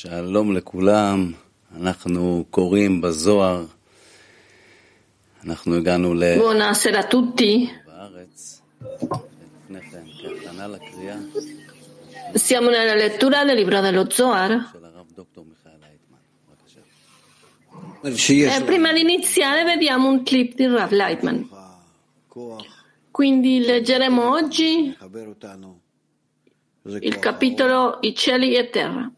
שלום לכולם, אנחנו קוראים בזוהר, אנחנו הגענו Buonasera a tutti. לארץ, לפני כן, כהכנה לקריאה Siamo nella lettura del libro dello Zohar. של הרב דוקטור מיכאל הייטמן. בבקשה. E prima di iniziare vediamo un clip di Rav Leitman. Quindi leggeremo oggi il capitolo I cieli e terra.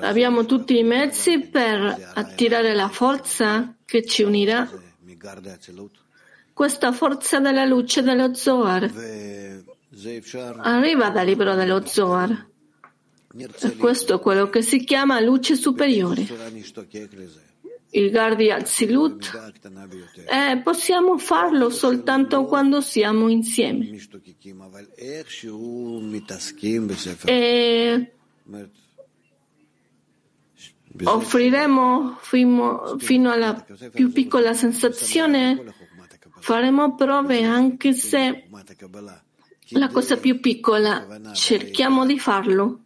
Abbiamo tutti i mezzi per attirare la forza che ci unirà, questa forza della luce dello Zohar. Arriva dal libro dello Zohar. E questo è quello che si chiama luce superiore. Il Gardi Azilut. E possiamo farlo soltanto quando siamo insieme. E offriremo fino, fino alla più piccola sensazione, faremo prove anche se la cosa più piccola cerchiamo di farlo.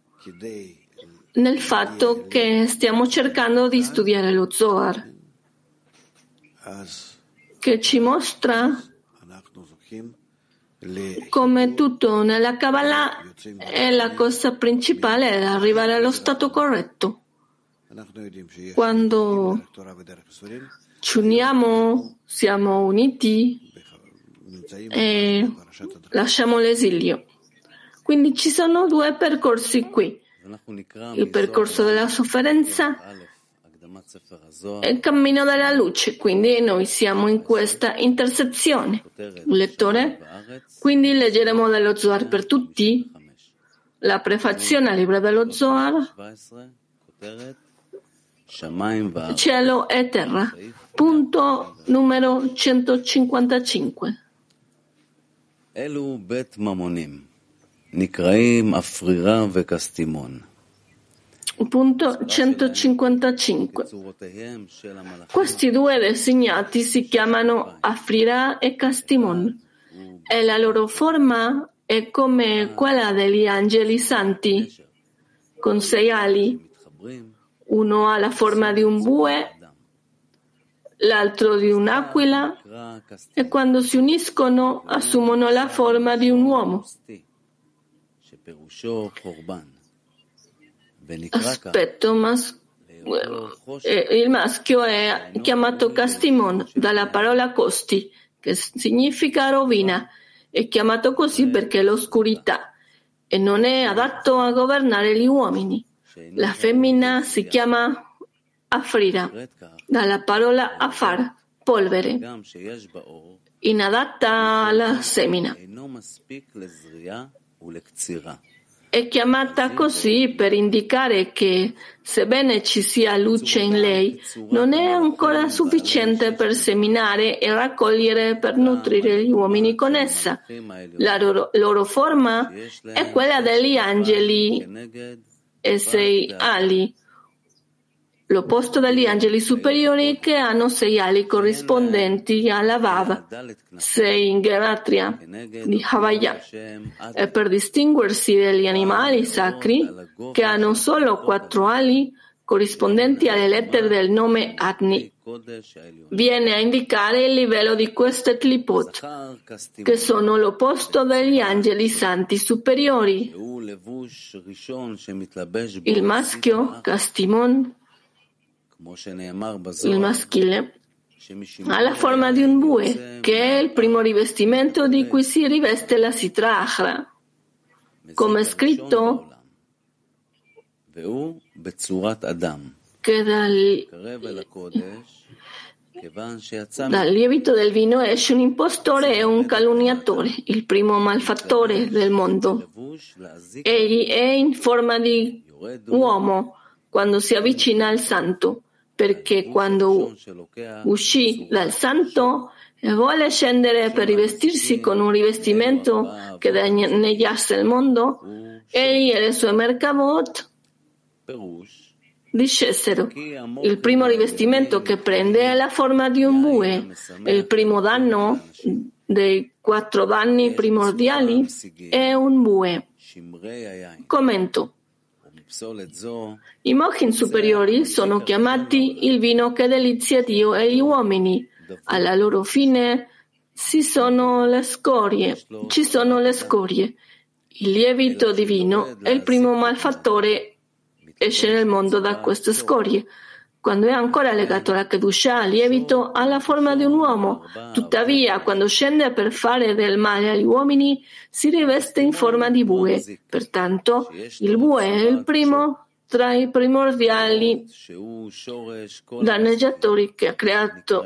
Nel fatto che stiamo cercando di studiare lo Zohar, che ci mostra come tutto nella Kabbalah è la cosa principale è arrivare allo stato corretto. Quando ci uniamo, siamo uniti e lasciamo l'esilio. Quindi ci sono due percorsi qui. Il percorso della sofferenza il cammino della luce. Quindi noi siamo in questa intersezione. Lettore? Quindi leggeremo dello Zohar per tutti. La prefazione al libro dello Zohar. Cielo e terra. Punto numero 155. אלו בית ממונים, נקראים אפרירה וכסתימון. Punto 155. Questi due designati si chiamano Afrira e Castimon e la loro forma è come quella degli angeli santi, con sei ali. Uno ha la forma di un bue, l'altro di un'aquila e quando si uniscono assumono la forma di un uomo aspetto mas- eh, il maschio è chiamato castimon dalla parola costi, che significa rovina. È chiamato così perché è l'oscurità e non è adatto a governare gli uomini. La femmina si chiama Afrira, dalla parola afar, polvere, inadatta alla semina. È chiamata così per indicare che, sebbene ci sia luce in lei, non è ancora sufficiente per seminare e raccogliere per nutrire gli uomini con essa. La loro, loro forma è quella degli angeli e sei ali. L'opposto dagli angeli superiori che hanno sei ali corrispondenti alla Vav, sei in Geratria di Havaya. E per distinguersi dagli animali sacri che hanno solo quattro ali corrispondenti alle lettere del nome Atni, viene a indicare il livello di queste tlipot, che sono l'opposto degli angeli santi superiori. Il maschio, Castimon, il maschile ha la forma di un bue, che è il primo rivestimento di cui si riveste la sitra achra, come è scritto che dal, dal lievito del vino esce un impostore e un calunniatore, il primo malfattore del mondo. Egli è in forma di uomo quando si avvicina al santo perché quando uscì dal santo eh, vuole scendere per rivestirsi con un rivestimento che danneggiasse il mondo, egli e le sue mercavot discesero. Il primo rivestimento che prende è la forma di un bue, il primo danno dei quattro danni primordiali è un bue. Commento. I mochin superiori sono chiamati il vino che delizia Dio e gli uomini. Alla loro fine ci sono le scorie. Ci sono le scorie. Il lievito divino è il primo malfattore esce nel mondo da queste scorie. Quando è ancora legato alla Kedusha, lievito ha la forma di un uomo. Tuttavia, quando scende per fare del male agli uomini, si riveste in forma di bue. Pertanto, il bue è il primo tra i primordiali danneggiatori che ha creato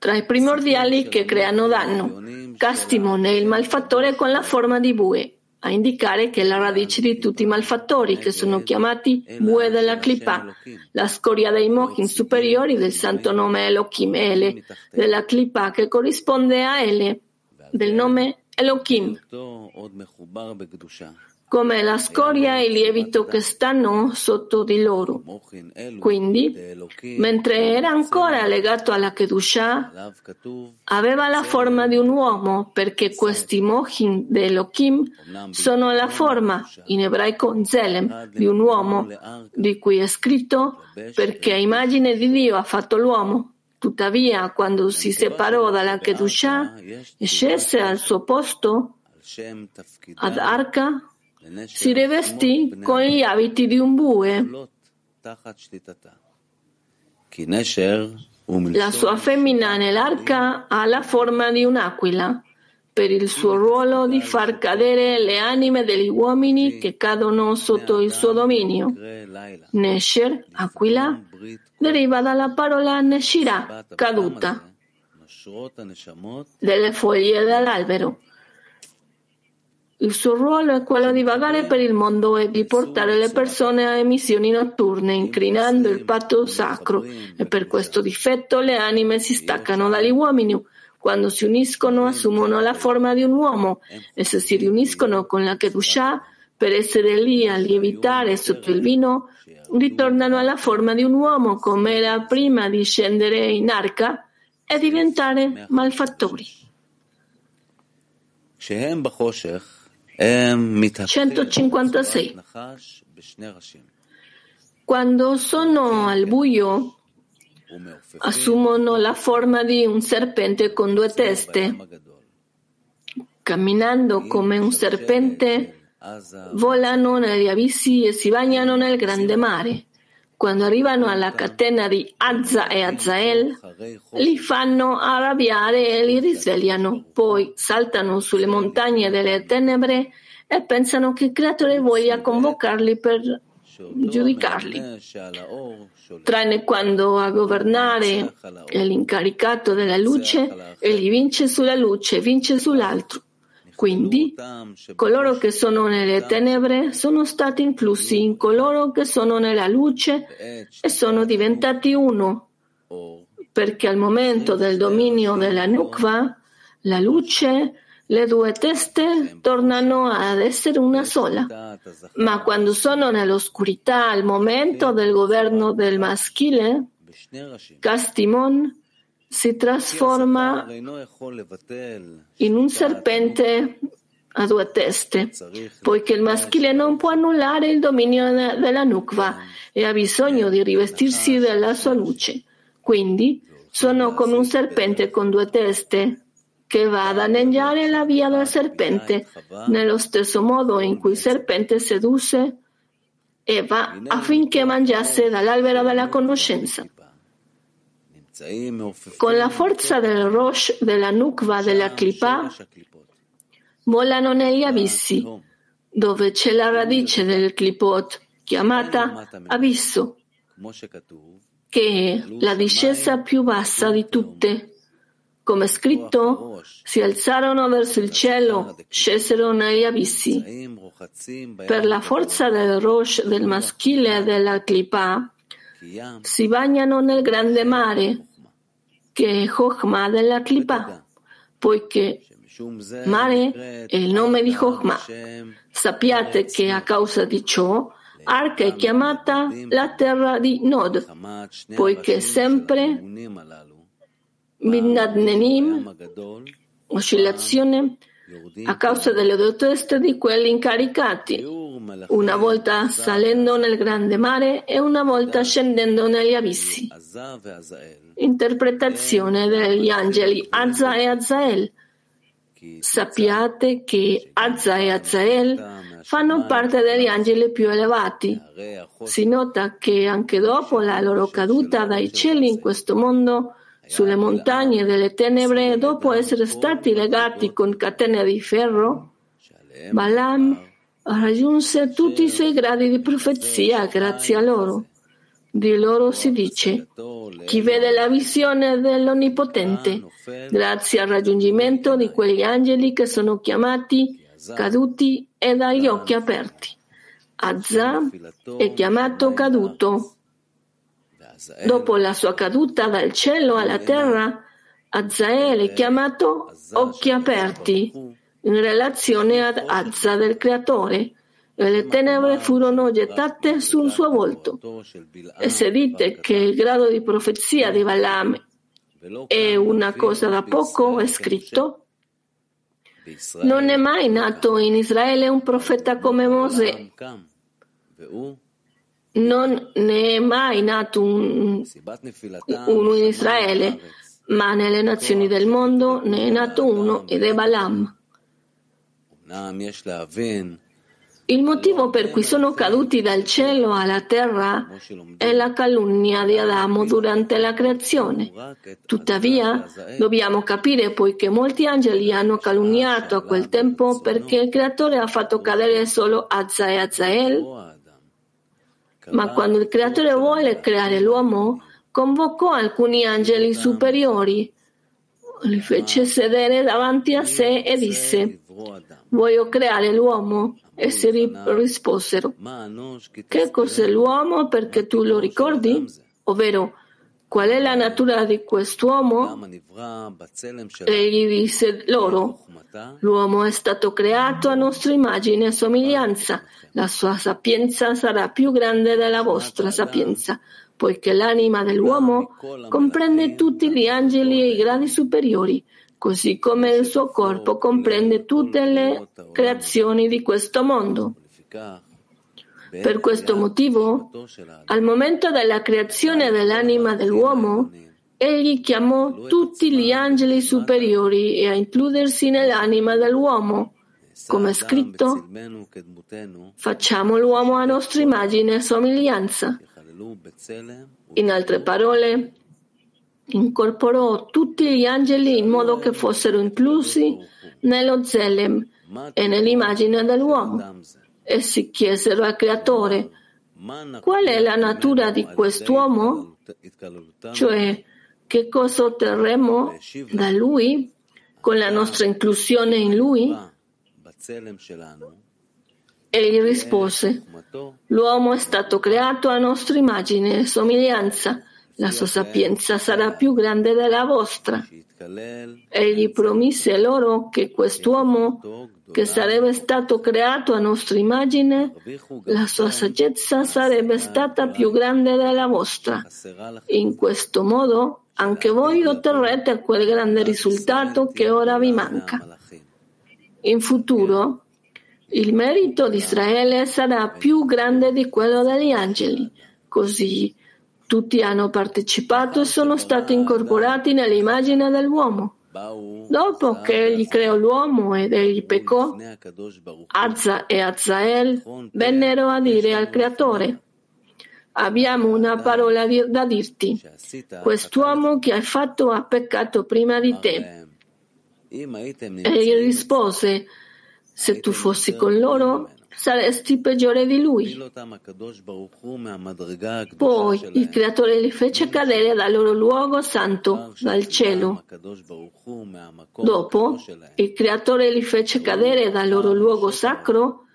tra i primordiali che creano danno. Castimon è il malfattore con la forma di bue a indicare che è la radice di tutti i malfattori, che sono chiamati bue della clipa, la scoria dei mochin superiori del santo nome Elohim Ele, della clipa che corrisponde a Ele, del nome Elohim come la scoria e il lievito che stanno sotto di loro. Quindi, mentre era ancora legato alla Kedusha, aveva la forma di un uomo, perché questi mochin Elohim sono la forma, in ebraico zelem, di un uomo, di cui è scritto perché a immagine di Dio ha fatto l'uomo. Tuttavia, quando si separò dalla Kedusha e scese al suo posto ad Arca, si rivestì con gli abiti di un bue. La sua femmina nell'arca ha la forma di un'aquila per il suo ruolo di far cadere le anime degli uomini che cadono sotto il suo dominio. Nesher, aquila, deriva dalla parola Neshira, caduta, delle foglie dell'albero. Il suo ruolo è quello di vagare per il mondo e di portare le persone a emissioni notturne, incrinando il patto sacro, e per questo difetto le anime si staccano dagli uomini. Quando si uniscono assumono la forma di un uomo e se si riuniscono con la Kedusha per essere lì a lievitare sotto il vino, ritornano alla forma di un uomo come era prima di scendere in arca e diventare malfattori. 156. Quando sono al buio, assumono la forma di un serpente con due teste. Camminando come un serpente, volano negli abissi e si bagnano nel grande mare. Quando arrivano alla catena di Azza e Azzael, li fanno arrabbiare e li risvegliano. Poi saltano sulle montagne delle tenebre e pensano che il creatore voglia convocarli per giudicarli. Tranne quando a governare è l'incaricato della luce e li vince sulla luce, vince sull'altro. Quindi coloro che sono nelle tenebre sono stati inclusi in coloro che sono nella luce e sono diventati uno, perché al momento del dominio della Nukva, la luce, le due teste tornano ad essere una sola. Ma quando sono nell'oscurità, al momento del governo del maschile, Castimon, si trasforma in un serpente a due teste, poiché il maschile non può annullare il dominio della nukva e ha bisogno di rivestirsi della sua luce. Quindi sono come un serpente con due teste che va a danneggiare la via del serpente, nello stesso modo in cui il serpente sedusse Eva affinché mangiasse dall'albero della conoscenza. Con la forza del Rosh, della Nukva, della Klipa, volano negli abissi, dove c'è la radice del Klipot, chiamata abisso, che è la discesa più bassa di tutte. Come scritto, si alzarono verso il cielo, scesero negli abissi. Per la forza del Rosh, del maschile della Klipa, si bagnano nel grande mare, che è Chokhmah della Klipa, poiché mare è il nome di Chokhmah. Sappiate che a causa di ciò Arca è chiamata la terra di Nod, poiché sempre Midnadnenim, oscillazione, a causa delle due teste di quelli incaricati. Una volta salendo nel grande mare e una volta scendendo negli abissi. Interpretazione degli angeli Azza e Azael. Sappiate che Azza e Azael fanno parte degli angeli più elevati. Si nota che anche dopo la loro caduta dai cieli in questo mondo, sulle montagne delle tenebre, dopo essere stati legati con catene di ferro, Balaam raggiunse tutti i suoi gradi di profezia grazie a loro. Di loro si dice, chi vede la visione dell'Onnipotente, grazie al raggiungimento di quegli angeli che sono chiamati caduti e dagli occhi aperti. Azza è chiamato caduto. Dopo la sua caduta dal cielo alla terra, Azzael è chiamato occhi aperti in relazione ad Azza del Creatore. E le tenebre furono gettate sul suo volto. E se dite che il grado di profezia di Balaam è una cosa da poco, è scritto, non è mai nato in Israele un profeta come Mosè. Non ne è mai nato un, uno in Israele, ma nelle nazioni del mondo ne è nato uno ed è Balaam. Il motivo per cui sono caduti dal cielo alla terra è la calunnia di Adamo durante la creazione. Tuttavia, dobbiamo capire poiché molti angeli hanno calunniato a quel tempo perché il creatore ha fatto cadere solo Azza e Azael. Ma quando il creatore vuole creare l'uomo, convocò alcuni angeli superiori, li fece sedere davanti a sé e disse voglio creare l'uomo. Essi risposero, che cos'è l'uomo? Perché tu lo ricordi? Ovvero, qual è la natura di quest'uomo? Egli disse loro, l'uomo è stato creato a nostra immagine e somiglianza, la sua sapienza sarà più grande della vostra sapienza, poiché l'anima dell'uomo comprende tutti gli angeli e i gradi superiori così come il suo corpo comprende tutte le creazioni di questo mondo. Per questo motivo, al momento della creazione dell'anima dell'uomo, egli chiamò tutti gli angeli superiori a includersi nell'anima dell'uomo. Come scritto, facciamo l'uomo a nostra immagine e somiglianza. In altre parole, incorporò tutti gli angeli in modo che fossero inclusi nello Zelem e nell'immagine dell'uomo. Essi chiesero al creatore qual è la natura di quest'uomo, cioè che cosa otterremo da lui con la nostra inclusione in lui? Egli rispose, l'uomo è stato creato a nostra immagine e somiglianza la sua sapienza sarà più grande della vostra. Egli promise loro che quest'uomo, che sarebbe stato creato a nostra immagine, la sua saggezza sarebbe stata più grande della vostra. In questo modo anche voi otterrete quel grande risultato che ora vi manca. In futuro, il merito di Israele sarà più grande di quello degli angeli. Così tutti hanno partecipato e sono stati incorporati nell'immagine dell'uomo. Dopo che egli creò l'uomo ed egli peccò, Azza e Azzael vennero a dire al creatore, abbiamo una parola da dirti. Quest'uomo che hai fatto ha peccato prima di te. Egli rispose, se tu fossi con loro, saresti peggiore di lui. Poi il Creatore li fece cadere dal loro luogo santo, dal cielo. Dopo il Creatore li fece cadere dal loro luogo sacro,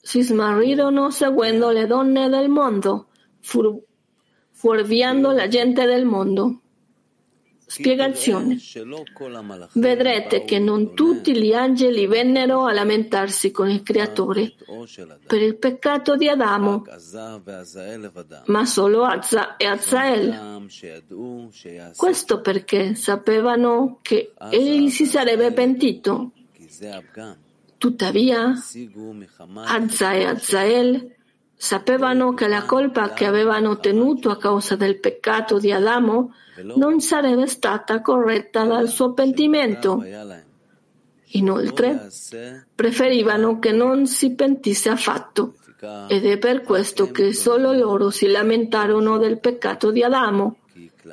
si smarrirono seguendo le donne del mondo, fuorviando la gente del mondo. Spiegazione. Vedrete che non tutti gli angeli vennero a lamentarsi con il Creatore per il peccato di Adamo, ma solo Azza e Azzael. Questo perché sapevano che egli si sarebbe pentito. Tuttavia, Azza e Azzael sapevano che la colpa che avevano ottenuto a causa del peccato di Adamo non sarebbe stata corretta dal suo pentimento. Inoltre, preferivano che non si pentisse affatto ed è per questo che solo loro si lamentarono del peccato di Adamo,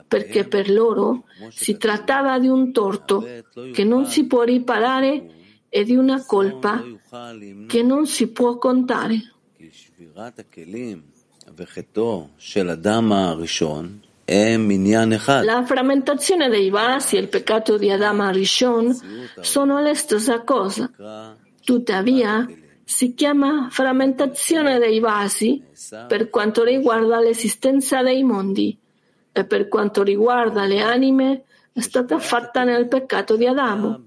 perché per loro si trattava di un torto che non si può riparare e di una colpa che non si può contare. La frammentazione dei vasi e il peccato di Adama Rishon sono la stessa cosa. Tuttavia, si chiama frammentazione dei vasi per quanto riguarda l'esistenza dei mondi e per quanto riguarda le anime è stata fatta nel peccato di Adamo.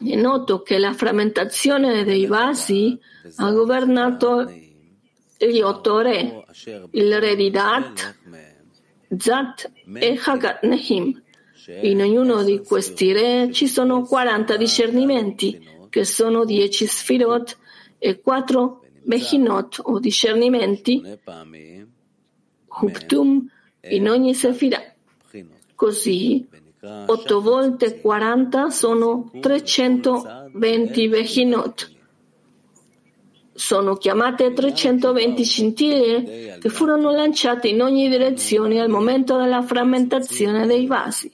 È noto che la frammentazione dei vasi ha governato gli otto re, il re di Dat, Zat e Hagat Nehim. In ognuno di questi re ci sono 40 discernimenti, che sono 10 sfirot e 4 bechinot o discernimenti, Huptum, in ogni sefira. Così 8 volte 40 sono 320 Bechinot. Sono chiamate 320 scintille che furono lanciate in ogni direzione al momento della frammentazione dei vasi.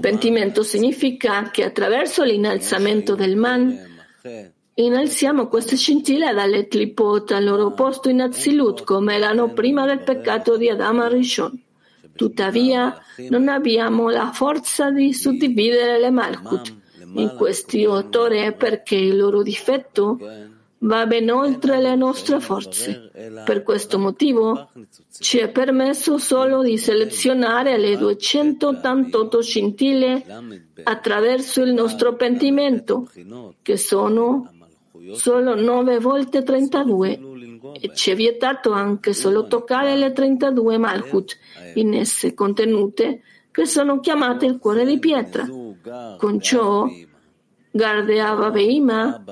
Pentimento significa che attraverso l'innalzamento del man innalziamo queste scintille dalle clipot al loro posto in Azilut come erano prima del peccato di Adama Rishon. Tuttavia, non abbiamo la forza di suddividere le Malkut in questi otto perché il loro difetto va ben oltre le nostre forze. Per questo motivo ci è permesso solo di selezionare le 288 scintille attraverso il nostro pentimento, che sono solo 9 volte 32 e ci è vietato anche solo toccare le 32 Malkut in esse contenute, che sono chiamate il cuore di pietra. Con ciò, Gardeava Veima,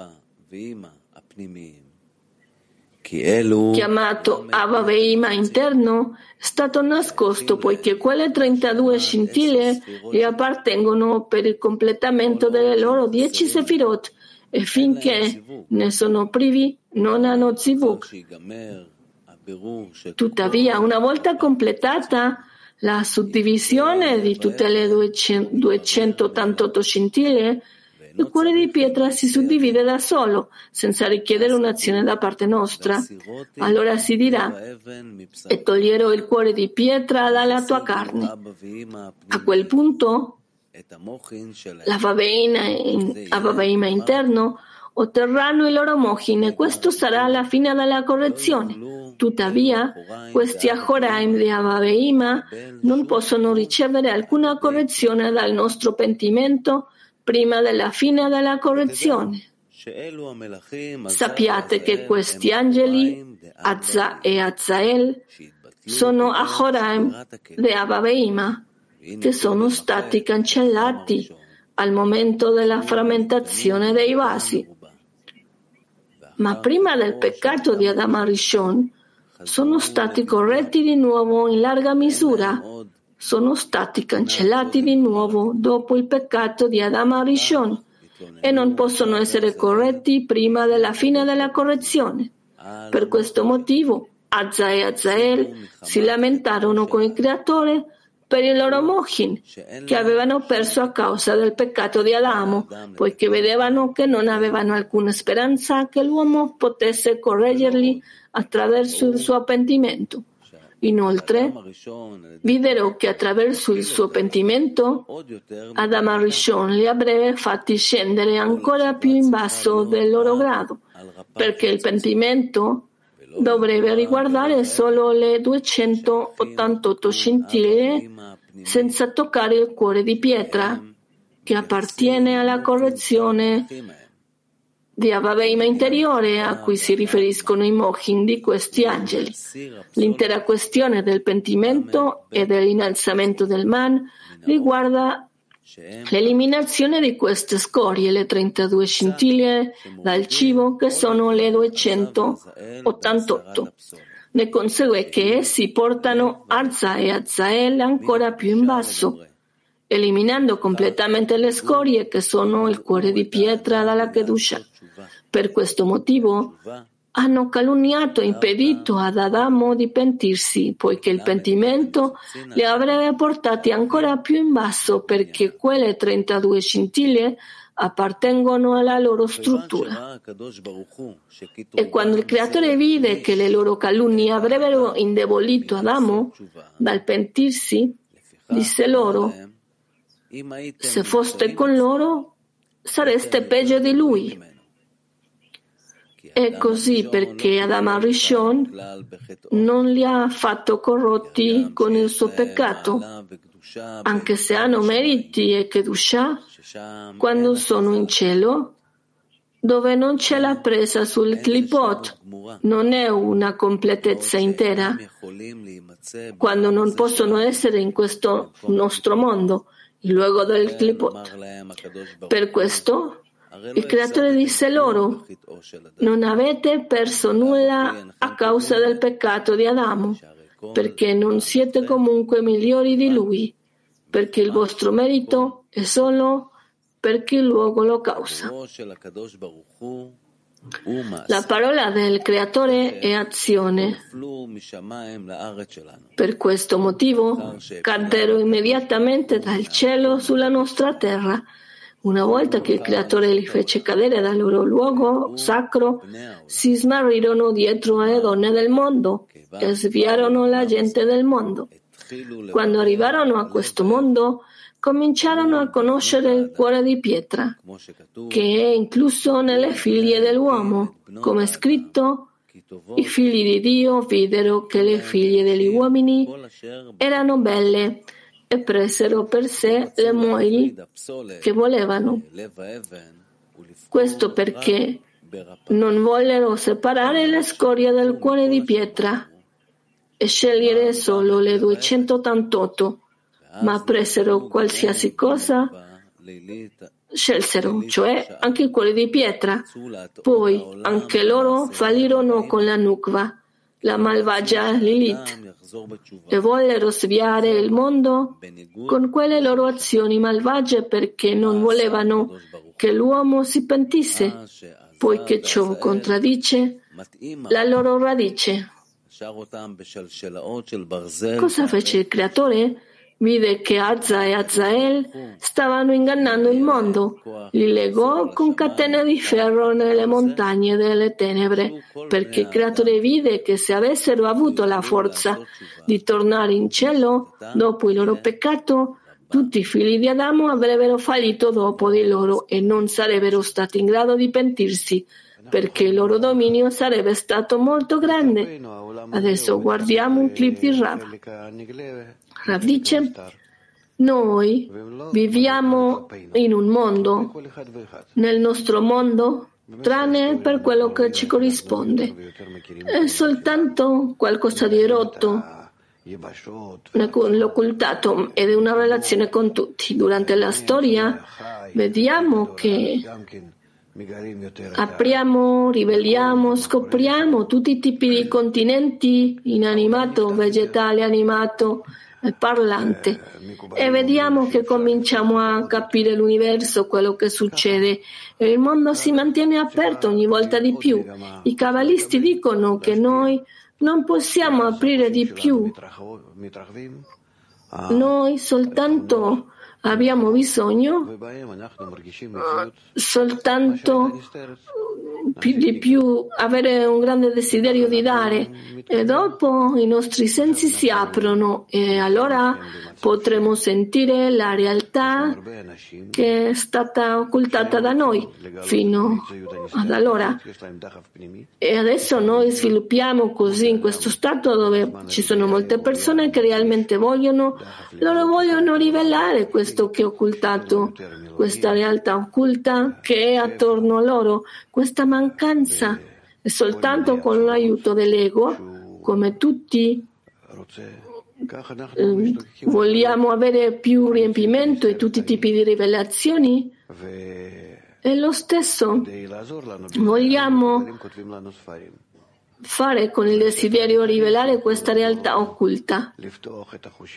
chiamato Ava Veima interno, è stato nascosto poiché quelle 32 scintille gli appartengono per il completamento delle loro 10 sefirot e finché ne sono privi non hanno zivuk. Tuttavia, una volta completata la suddivisione di tutte le 288 scintille, il cuore di pietra si suddivide da solo, senza richiedere un'azione da parte nostra. Allora si dirà, e toglierò il cuore di pietra dalla tua carne. A quel punto, la Vaveina interno otterranno il loro mohin e questo sarà la fine della correzione. Tuttavia, questi Ahoraim di Avaveima non possono ricevere alcuna correzione dal nostro pentimento prima della fine della correzione. Sappiate che questi angeli, Azza e Azzael, sono Ahoraim di Avaveima, che sono stati cancellati al momento della frammentazione dei vasi ma prima del peccato di Adama Rishon sono stati corretti di nuovo in larga misura, sono stati cancellati di nuovo dopo il peccato di Adama Rishon e non possono essere corretti prima della fine della correzione. Per questo motivo Azza e Azzael si lamentarono con il Creatore per il loro mohin che avevano perso a causa del peccato di Adamo, poiché vedevano che non avevano alcuna speranza che l'uomo potesse correggerli attraverso il suo pentimento. Inoltre, videro che attraverso il suo pentimento Adama Rishon li avrebbe fatti scendere ancora più in basso del loro grado, perché il pentimento dovrebbe riguardare solo le 288 scintille senza toccare il cuore di pietra che appartiene alla correzione di Avaveima interiore a cui si riferiscono i mohin di questi angeli. L'intera questione del pentimento e dell'innalzamento del man riguarda l'eliminazione di queste scorie, le 32 scintille dal cibo, che sono le 288. Ne consegue che essi portano Arza e Azael ancora più in basso, eliminando completamente le scorie che sono il cuore di pietra dalla Kedusha. Per questo motivo hanno calunniato e impedito ad Adamo di pentirsi, poiché il pentimento li avrebbe portati ancora più in basso perché quelle 32 scintille appartengono alla loro struttura. E quando il Creatore vide che le loro calunnie avrebbero indebolito Adamo dal pentirsi, disse loro, se foste con loro sareste peggio di lui. È così perché Adama Rishon non li ha fatto corrotti con il suo peccato, anche se hanno meriti e Kedusha, quando sono in cielo, dove non c'è la presa sul clipot, non è una completezza intera, quando non possono essere in questo nostro mondo, il luogo del clipot. Per questo il creatore disse loro, non avete perso nulla a causa del peccato di Adamo, perché non siete comunque migliori di lui, perché il vostro merito è solo perché il luogo lo causa. La parola del creatore è azione. Per questo motivo caddero immediatamente dal cielo sulla nostra terra una volta che il Creatore li fece cadere dal loro luogo sacro, si smarrirono dietro alle donne del mondo e sviarono la gente del mondo. Quando arrivarono a questo mondo, cominciarono a conoscere il cuore di pietra, che è incluso nelle figlie dell'uomo, come è scritto i figli di Dio videro che le figlie degli uomini erano belle e presero per sé le mogli che volevano. Questo perché non vollero separare le scorie del cuore di pietra e scegliere solo le 288, ma presero qualsiasi cosa, scelsero, cioè anche il cuore di pietra. Poi anche loro fallirono con la Nukva, la malvagia Lilith e vollero sviare il mondo con quelle loro azioni malvagie perché non volevano che l'uomo si pentisse, poiché ciò contraddice la loro radice. Cosa fece il creatore? Vide che Azza e Azael stavano ingannando il mondo. Li legò con catene di ferro nelle montagne delle tenebre, perché il creatore vide che se avessero avuto la forza di tornare in cielo dopo il loro peccato, tutti i figli di Adamo avrebbero fallito dopo di loro e non sarebbero stati in grado di pentirsi perché il loro dominio sarebbe stato molto grande. Adesso guardiamo un clip di Rav. Rav dice, noi viviamo in un mondo, nel nostro mondo, tranne per quello che ci corrisponde. È soltanto qualcosa di rotto, l'occultato ed è una relazione con tutti. Durante la storia vediamo che Apriamo, riveliamo, scopriamo tutti i tipi di continenti, inanimato, vegetale, animato, parlante. E vediamo che cominciamo a capire l'universo, quello che succede. Il mondo si mantiene aperto ogni volta di più. I cabalisti dicono che noi non possiamo aprire di più. Noi soltanto abbiamo bisogno soltanto di più avere un grande desiderio di dare e dopo i nostri sensi si aprono e allora potremo sentire la realtà che è stata occultata da noi fino ad allora. E adesso noi sviluppiamo così in questo stato dove ci sono molte persone che realmente vogliono, loro vogliono rivelare questo che è occultato, questa realtà occulta che è attorno a loro, questa mancanza. E soltanto con l'aiuto dell'ego, come tutti eh, vogliamo avere più riempimento e tutti i tipi di rivelazioni? E lo stesso vogliamo fare con il desiderio rivelare questa realtà occulta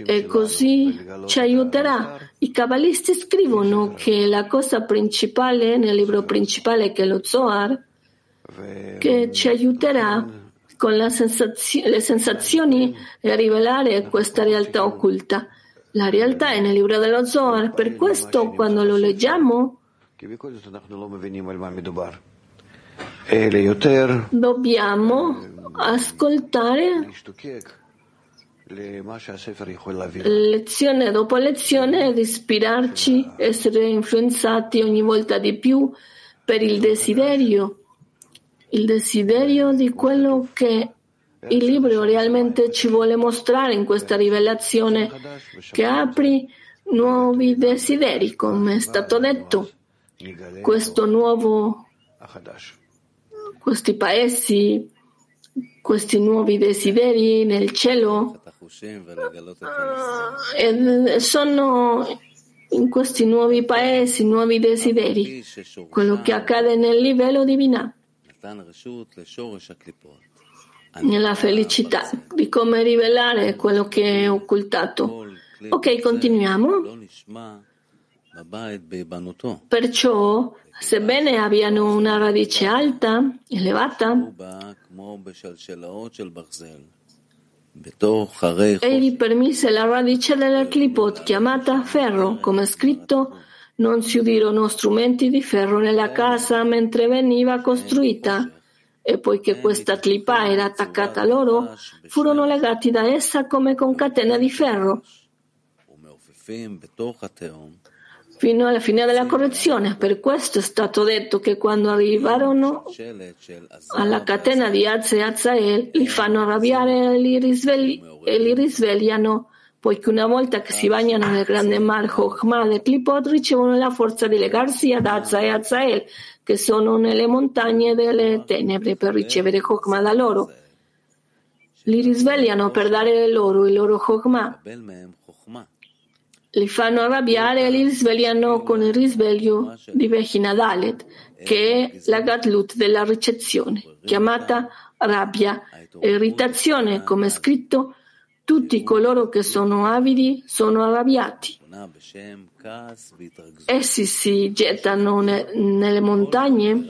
e così ci aiuterà. I kabbalisti scrivono che la cosa principale nel libro principale che è lo Zohar, che ci aiuterà con sensazio- le sensazioni a rivelare questa realtà occulta. La realtà è nel libro dello Zohar, per questo quando lo leggiamo Dobbiamo ascoltare lezione dopo lezione ed ispirarci, essere influenzati ogni volta di più per il desiderio, il desiderio di quello che il libro realmente ci vuole mostrare in questa rivelazione che apri nuovi desideri, come è stato detto. Questo nuovo questi paesi, questi nuovi desideri nel cielo uh, sono in questi nuovi paesi, nuovi desideri, quello che accade nel livello divino, nella felicità di come rivelare quello che è occultato. Ok, continuiamo. Perciò sebbene abbiano una radice alta, elevata, egli permise la radice della clipot chiamata ferro, come scritto, non si udirono strumenti di ferro nella casa mentre veniva costruita, e poiché questa clipa era attaccata a loro, furono legati da essa come con catena di ferro fino alla fine della correzione. Per questo è stato detto che quando arrivarono alla catena di Az e Azael li fanno arrabbiare e li, risvegli- e li risvegliano, poiché una volta che si bagnano nel grande mar Chokhmah e Klipot ricevono la forza di legarsi ad Az e Azael, che sono nelle montagne delle tenebre, per ricevere Chokhmah da loro. Li risvegliano per dare loro il loro Chokhmah li fanno arrabbiare e li risvegliano con il risveglio di Vehina Dalet, che è la Gatlut della ricezione, chiamata rabbia e irritazione, come è scritto, tutti coloro che sono avidi sono arrabbiati. Essi si gettano ne, nelle montagne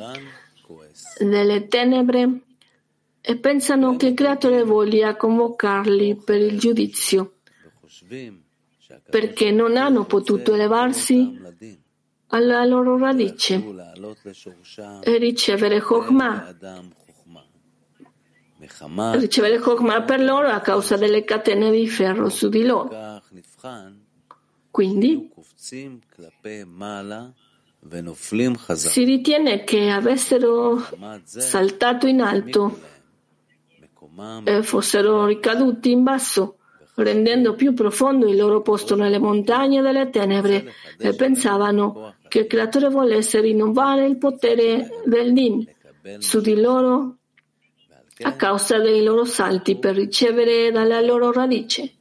delle tenebre e pensano che il Creatore voglia convocarli per il giudizio perché non hanno potuto elevarsi alla loro radice e ricevere Chokhmah. Ricevere Chokhmah per loro a causa delle catene di ferro su di loro. Quindi si ritiene che avessero saltato in alto e fossero ricaduti in basso rendendo più profondo il loro posto nelle montagne delle tenebre e pensavano che il creatore volesse rinnovare il potere del Din su di loro a causa dei loro salti per ricevere dalla loro radice.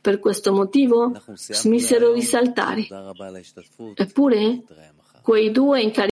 Per questo motivo smisero di saltare. Eppure, quei due incaricati